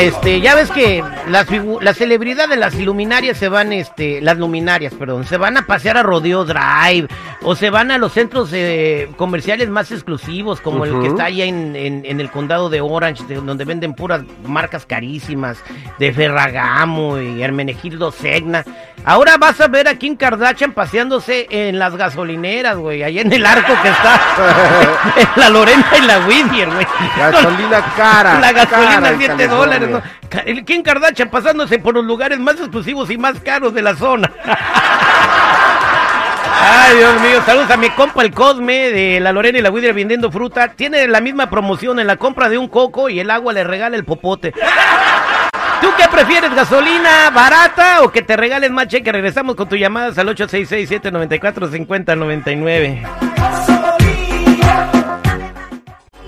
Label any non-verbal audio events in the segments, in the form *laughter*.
este, ya ves que las, las celebridades, las luminarias se van, este, las luminarias, perdón, se van a pasear a Rodeo Drive o se van a los centros eh, comerciales más exclusivos, como el que está allá en, en- en el condado de Orange, de- donde venden puras marcas carísimas, de Ferragamo y Hermenegildo Segna. Ahora vas a ver a Kim Kardashian paseándose en las gasolineras, güey, allá en el arco que está *laughs* en la Lorena y la Whittier, güey. Gasolina cara. La gasolina cara en 7 California. dólares. ¿no? Kim Kardashian pasándose por los lugares más exclusivos y más caros de la zona. Ay, Dios mío, saludos a mi compa el Cosme de la Lorena y la Huidra vendiendo fruta. Tiene la misma promoción en la compra de un coco y el agua le regala el popote. ¿Tú qué prefieres, gasolina barata o que te regalen más cheque? Regresamos con tus llamadas al 866-794-5099.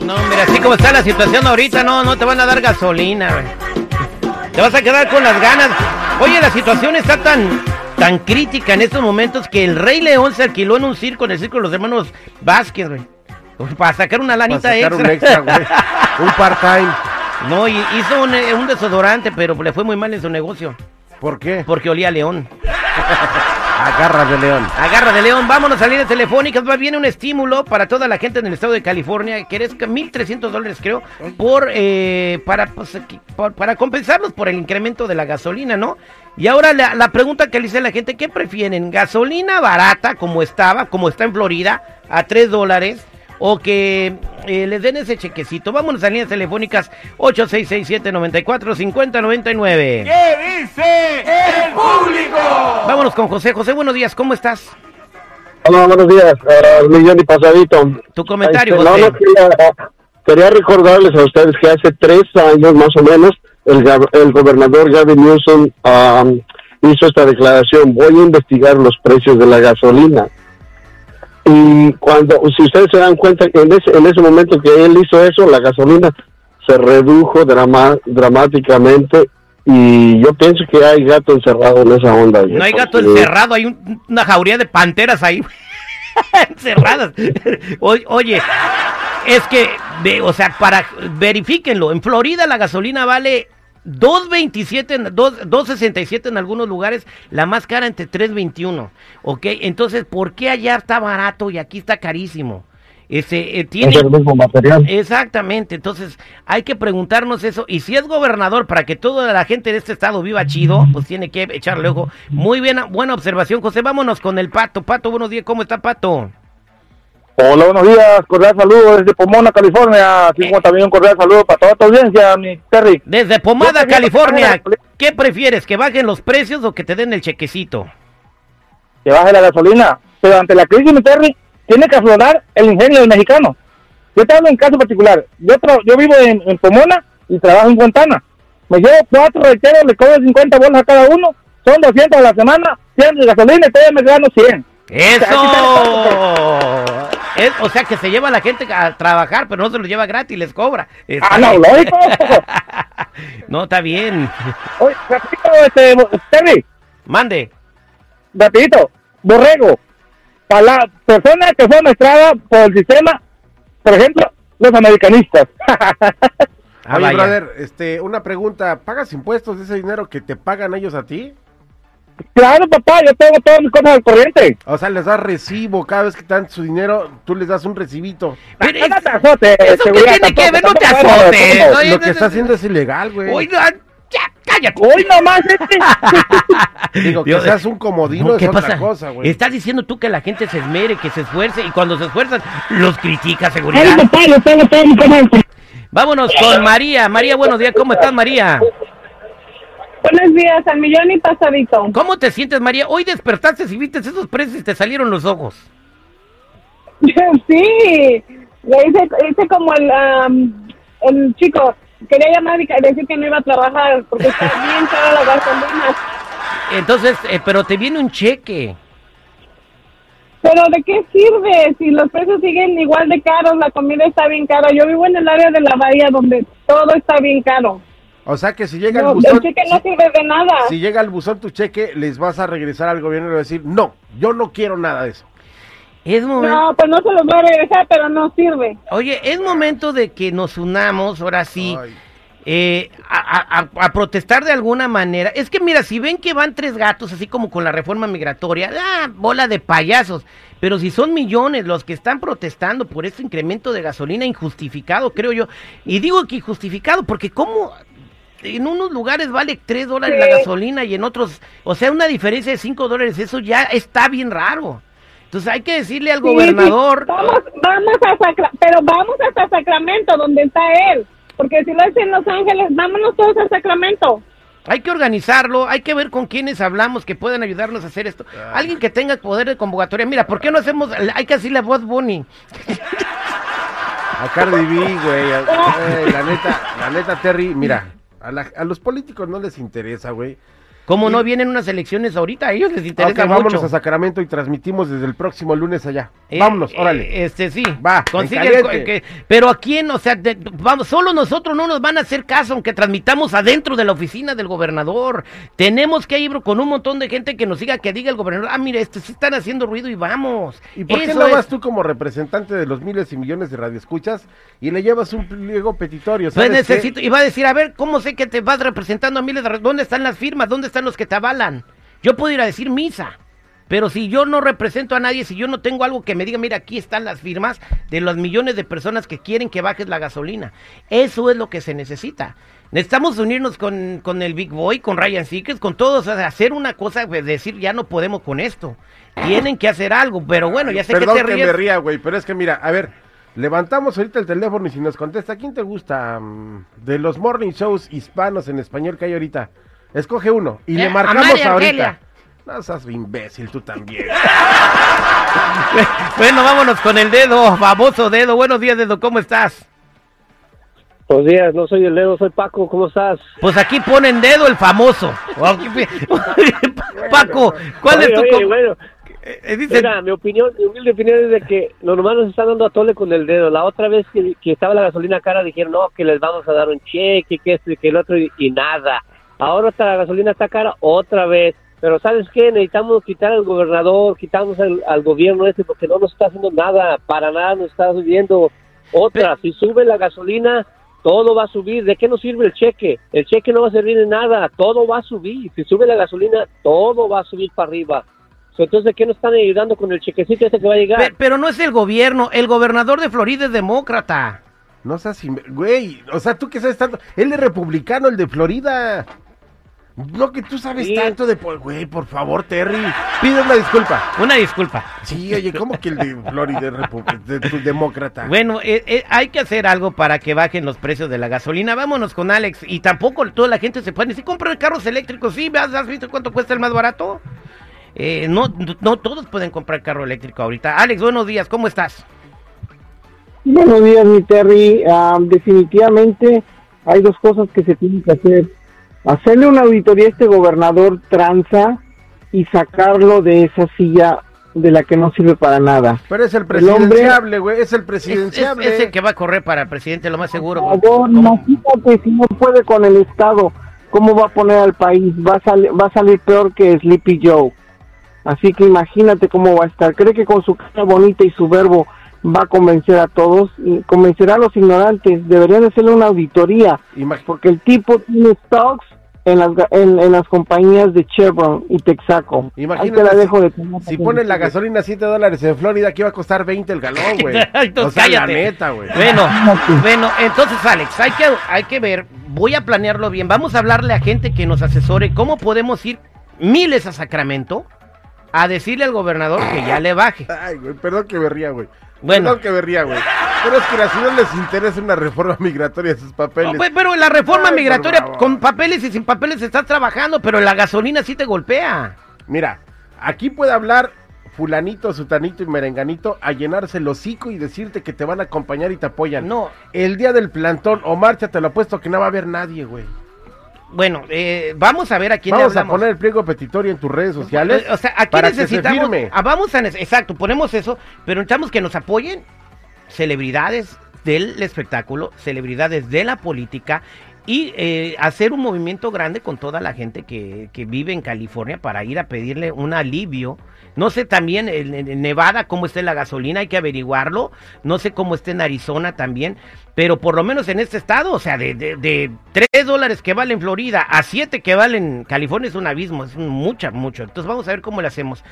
No, mira, así como está la situación ahorita, no, no te van a dar gasolina, güey. Te vas a quedar con las ganas. Oye, la situación está tan, tan crítica en estos momentos que el Rey León se alquiló en un circo, en el circo de los hermanos Vázquez, güey. Para sacar una Para lanita sacar extra. un extra, güey. Un part-time. No, y hizo un, eh, un desodorante, pero le fue muy mal en su negocio. ¿Por qué? Porque olía a león. *laughs* Agarra de león. Agarra de león, vámonos a líneas telefónicas. Va viene un estímulo para toda la gente en el estado de California, que es 1.300 dólares, creo, por, eh, para, pues, por- para compensarlos por el incremento de la gasolina, ¿no? Y ahora la, la pregunta que le hice a la gente, ¿qué prefieren? ¿Gasolina barata, como estaba, como está en Florida, a 3 dólares? O que eh, les den ese chequecito. Vámonos a líneas telefónicas 8667-945099. ¿Qué dice el público? Vámonos con José. José, buenos días, ¿cómo estás? Hola, buenos días. Uh, millón y pasadito. Tu comentario, Este, José. no, quería, quería recordarles a ustedes que hace tres años más o menos el, gab- el gobernador Gavin Newsom um, hizo esta declaración. Voy a investigar los precios de la gasolina. Y cuando, si ustedes se dan cuenta que en ese, en ese momento que él hizo eso, la gasolina se redujo drama, dramáticamente. Y yo pienso que hay gato encerrado en esa onda. No hay gato encerrado, hay un- una jauría de panteras ahí. *laughs* Encerradas. O- Oye, es que, o sea, para, verifíquenlo, en Florida la gasolina vale 2.27, en- dos- 2.67 en algunos lugares, la más cara entre 3.21, ¿ok? Entonces, ¿por qué allá está barato y aquí está carísimo? Ese, eh, tiene... Es el mismo material. Exactamente, entonces hay que preguntarnos eso. Y si es gobernador para que toda la gente de este estado viva chido, pues tiene que echarle ojo. Muy bien, buena observación, José. Vámonos con el Pato. Pato, buenos días, ¿cómo está Pato? Hola, buenos días. Cordial saludo desde Pomona, California. Así como también un cordial saludo para toda tu audiencia, mi Terry. Desde prefiero California. ¿Qué prefieres, que bajen los precios o que te den el chequecito? Que baje la gasolina. Pero ante la crisis, mi Terry, tiene que aflorar el ingenio del mexicano. Yo te hablo en caso particular. Yo tra- yo vivo en, en Pomona y trabajo en Fontana. Me llevo cuatro reteros, le cobro 50 bolas a cada uno. Son 200 a la semana, 100 de gasolina y todavía me gano 100. ¡Eso! Es- o sea, que se lleva a la gente a trabajar, pero no se los lleva gratis, les cobra. Está Ah, no, lógico. *laughs* no, está bien. Oye, rapidito, este, Terry. Mande. rapidito, Borrego, para la persona que fue maestrada por el sistema, por ejemplo, los americanistas. *laughs* Ah, Oye, vaya. brother, este, una pregunta. ¿Pagas impuestos de ese dinero que te pagan ellos a ti? Claro, papá, yo tengo todas mis cosas al corriente. O sea, les das recibo cada vez que te dan su dinero, tú les das un recibito. Pero No, no es- te azotes, ¿Eso qué seguridad, tiene que ver? No te azotes. Lo que no, está no, haciendo es ilegal, güey. No, ya, cállate. Hoy nomás este. *laughs* Digo, que seas un comodino No, es ¿Qué otra pasa? cosa, güey. Estás diciendo tú que la gente se esmere, que se esfuerce, y cuando se esfuerzan, los critica Ay, seguridad. papá, yo tengo todas mis cosas al corriente. Vámonos con María. María, buenos días. ¿Cómo estás, María? Buenos días, al millón y pasadito. ¿Cómo te sientes, María? Hoy despertaste y viste esos precios y te salieron los ojos. *laughs* sí, le hice, hice como el, am, el chico. Quería llamar y decir que no iba a trabajar porque está *laughs* bien cara la gasolina. Entonces, eh, pero te viene un cheque. Pero ¿de qué sirve si los precios siguen igual de caros? La comida está bien cara. Yo vivo en el área de la bahía donde todo está bien caro. O sea, que si llega No, el el buzón, cheque no sirve de nada. si llega el buzón tu cheque, les vas a regresar al gobierno y le vas a decir, no, yo no quiero nada de eso. Es momento. No, pues no se los voy a regresar, pero no sirve. Oye, es momento de que nos unamos, ahora sí. Ay. eh, a, a- a protestar de alguna manera. Es que mira, si ven que van tres gatos, así como con la reforma migratoria, ah, bola de payasos. Pero si son millones los que están protestando por este incremento de gasolina injustificado, creo yo. Y digo que injustificado porque cómo en unos lugares vale 3 dólares la gasolina y en otros, o sea, una diferencia de 5 dólares, eso ya está bien raro. Entonces hay que decirle al Sí, sí, gobernador... Vamos, vamos a Sacra- pero vamos hasta Sacramento, donde está él. Porque si lo hacen en Los Ángeles, vámonos todos a Sacramento. Hay que organizarlo, hay que ver con quiénes hablamos que puedan ayudarnos a hacer esto. Alguien que tenga poder de convocatoria. Mira, ¿por qué no hacemos? Hay que decirle a Bud Bunny. A Cardi B, güey. a- *laughs* güey, La neta, la neta, Terry, mira, a, la- a los políticos no les interesa, güey. Como no vienen unas elecciones ahorita, a ellos les Ok, interesa vámonos mucho. a Sacramento y transmitimos desde el próximo lunes allá. Eh, vámonos, eh, órale. este sí. Va, Consigue el que- pero a quién, o sea, de- vamos, solo nosotros no nos van a hacer caso aunque transmitamos adentro de la oficina del gobernador. Tenemos que ir con un montón de gente que nos siga, que diga el gobernador, ah, mire, estos sí están haciendo ruido y vamos. ¿Y por qué no es. vas tú como representante de los miles y millones de radioescuchas y le llevas un pliego petitorio? Pues ¿sabes qué? necesito, y va a decir, a ver, ¿cómo sé que te vas representando a miles de... ¿Dónde están las firmas? ¿Dónde están los que te avalan? Yo puedo ir a decir misa, pero si yo no represento a nadie, si yo no tengo algo que me diga, mira, aquí están las firmas de los millones de personas que quieren que bajes la gasolina. Eso es lo que se necesita. Necesitamos unirnos con, con el Big Boy, con Ryan Seacrest, con todos, o sea, hacer una cosa, pues, decir, ya no podemos con esto. Tienen que hacer algo, pero bueno, ya sé Perdón que te que ríes. me ría, güey, pero es que mira, a ver, levantamos ahorita el teléfono y si nos contesta, ¿quién te gusta mm, de los morning shows hispanos en español que hay ahorita? Escoge uno y Eh, le a marcamos ahorita. No seas imbécil, tú también. *laughs* Bueno, vámonos con el dedo, famoso dedo. Buenos días, dedo, ¿cómo estás? Buenos días, no soy el Leo, soy Paco, ¿cómo estás? Pues aquí ponen dedo el famoso. *laughs* Paco, ¿cuál Oye, es tu oye, bueno, eh, eh, dice- mira, mi opinión, mi humilde opinión es de que lo normal nos están dando a tole con el dedo. La otra vez que, que estaba la gasolina cara dijeron, no, que les vamos a dar un cheque, que esto y que el otro, y, y nada. Ahora está la gasolina está cara otra vez. Pero ¿sabes qué? Necesitamos quitar al gobernador, quitamos al, al gobierno ese porque no nos está haciendo nada, para nada nos está subiendo otra. Si sube la gasolina, todo va a subir. ¿De qué nos sirve el cheque? El cheque no va a servir de nada, todo va a subir. Si sube la gasolina, todo va a subir para arriba. Entonces, ¿de qué nos están ayudando con el chequecito ese que va a llegar? Pe- pero no es el gobierno, el gobernador de Florida es demócrata. No seas güey, o sea, tú que sabes tanto, él es republicano, el de Florida. No que tú sabes Sí. tanto de, por- güey, por favor, Terry, pide una disculpa. Una disculpa. Sí, oye, ¿cómo que el de Florida de- de- demócrata? Bueno, eh, eh, hay que hacer algo para que bajen los precios de la gasolina. Vámonos con Alex. Y tampoco toda la gente se puede decir, compra carros eléctricos. Sí, ¿has has visto cuánto cuesta el más barato? Eh, no, no todos pueden comprar carro eléctrico ahorita. Alex, buenos días, ¿cómo estás? Buenos días, mi Terry. Ah, definitivamente hay dos cosas que se tienen que hacer. Hacerle una auditoría a este gobernador tranza y sacarlo de esa silla de la que no sirve para nada. Pero es el presidenciable, güey, es el Es, es, presidenciable. es el que va a correr para presidente, lo más seguro. Por favor, si no puede con el Estado, ¿cómo va a poner al país? Va a, sali- va a salir peor que Sleepy Joe. Así que imagínate cómo va a estar. ¿Cree que con su cara bonita y su verbo va a convencer a todos? Y convencerá a los ignorantes. Deberían hacerle una auditoría. Porque el tipo tiene stocks en las, ga- en, en las compañías de Chevron y Texaco. Ahí Imagínate te la si- dejo de Si ponen la que- gasolina a 7 dólares en Florida, aquí va a costar 20 el galón, güey. *laughs* Entonces, o sea, cállate. la neta, güey. Bueno, bueno, entonces Alex, hay que, hay que ver, voy a planearlo bien, vamos a hablarle a gente que nos asesore cómo podemos ir miles a Sacramento a decirle al gobernador que ya le baje. Ay, güey, perdón que me ría, güey. Bueno. Perdón que me ría, güey. Pero es que a si no les interesa una reforma migratoria a sus papeles. No, pues, pero la reforma Ay, migratoria con papeles y sin papeles estás trabajando, pero la gasolina sí te golpea. Mira, aquí puede hablar fulanito, sutanito y merenganito a llenarse el hocico y decirte que te van a acompañar y te apoyan. No. El día del plantón o marcha te lo apuesto que no va a haber nadie, güey. Bueno, eh, vamos a ver a quién Vamos le a poner el pliego petitorio en tus redes sociales. O sea, aquí para que se necesitamos. firme. ah, vamos a. Exacto, ponemos eso, pero necesitamos que nos apoyen celebridades del espectáculo, celebridades de la política, y eh, hacer un movimiento grande con toda la gente que, que vive en California para ir a pedirle un alivio. No sé también en, Nevada cómo está la gasolina, hay que averiguarlo. No sé cómo está en Arizona también. Pero por lo menos en este estado, o sea, de, de, de 3 dólares que vale en Florida a 7 que vale en California es un abismo, es mucha, mucho. Entonces vamos a ver cómo le hacemos.